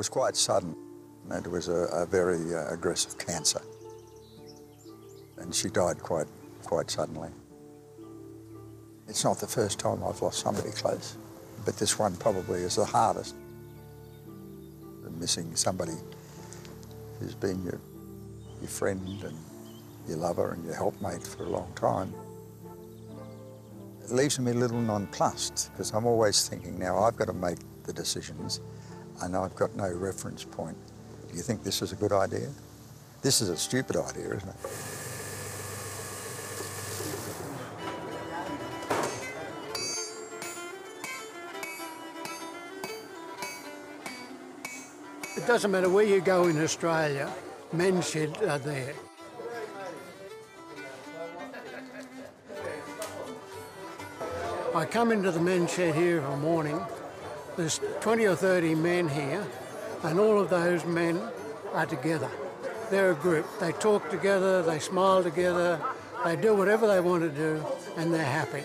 was quite sudden. It was a, a very uh, aggressive cancer. And she died quite, quite suddenly. It's not the first time I've lost somebody close, but this one probably is the hardest. Missing somebody who's been your, your friend and your lover and your helpmate for a long time. It leaves me a little nonplussed because I'm always thinking now I've got to make the decisions and I've got no reference point. Do you think this is a good idea? This is a stupid idea, isn't it? It doesn't matter where you go in Australia, men's sheds are there. I come into the men's shed here in the morning, there's 20 or 30 men here, and all of those men are together. They're a group. They talk together, they smile together, they do whatever they want to do, and they're happy.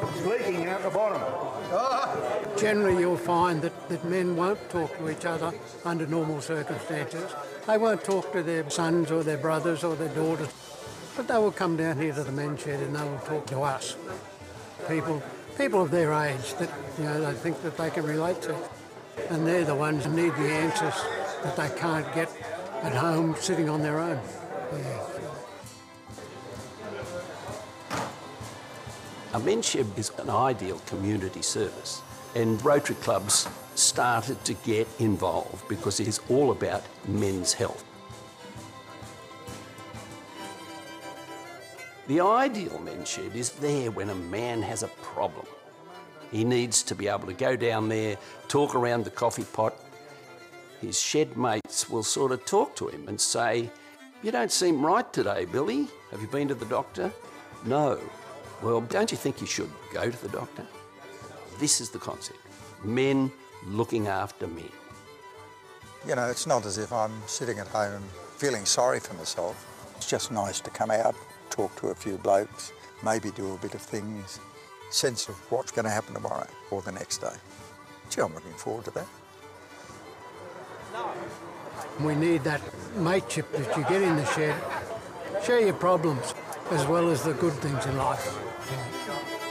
It's leaking out the bottom. Generally, you'll find that, that men won't talk to each other under normal circumstances. They won't talk to their sons or their brothers or their daughters. But they will come down here to the men's shed and they will talk to us. People, people of their age that you know they think that they can relate to. And they're the ones who need the answers that they can't get at home sitting on their own. Yeah. A men's shed is an ideal community service, and Rotary clubs started to get involved because it is all about men's health. The ideal men's shed is there when a man has a problem. He needs to be able to go down there, talk around the coffee pot. His shed mates will sort of talk to him and say, You don't seem right today, Billy. Have you been to the doctor? No. Well, don't you think you should go to the doctor? This is the concept men looking after men. You know, it's not as if I'm sitting at home feeling sorry for myself. It's just nice to come out, talk to a few blokes, maybe do a bit of things, sense of what's going to happen tomorrow or the next day. Gee, I'm looking forward to that. We need that mateship that you get in the shed. Share your problems as well as the good things in life.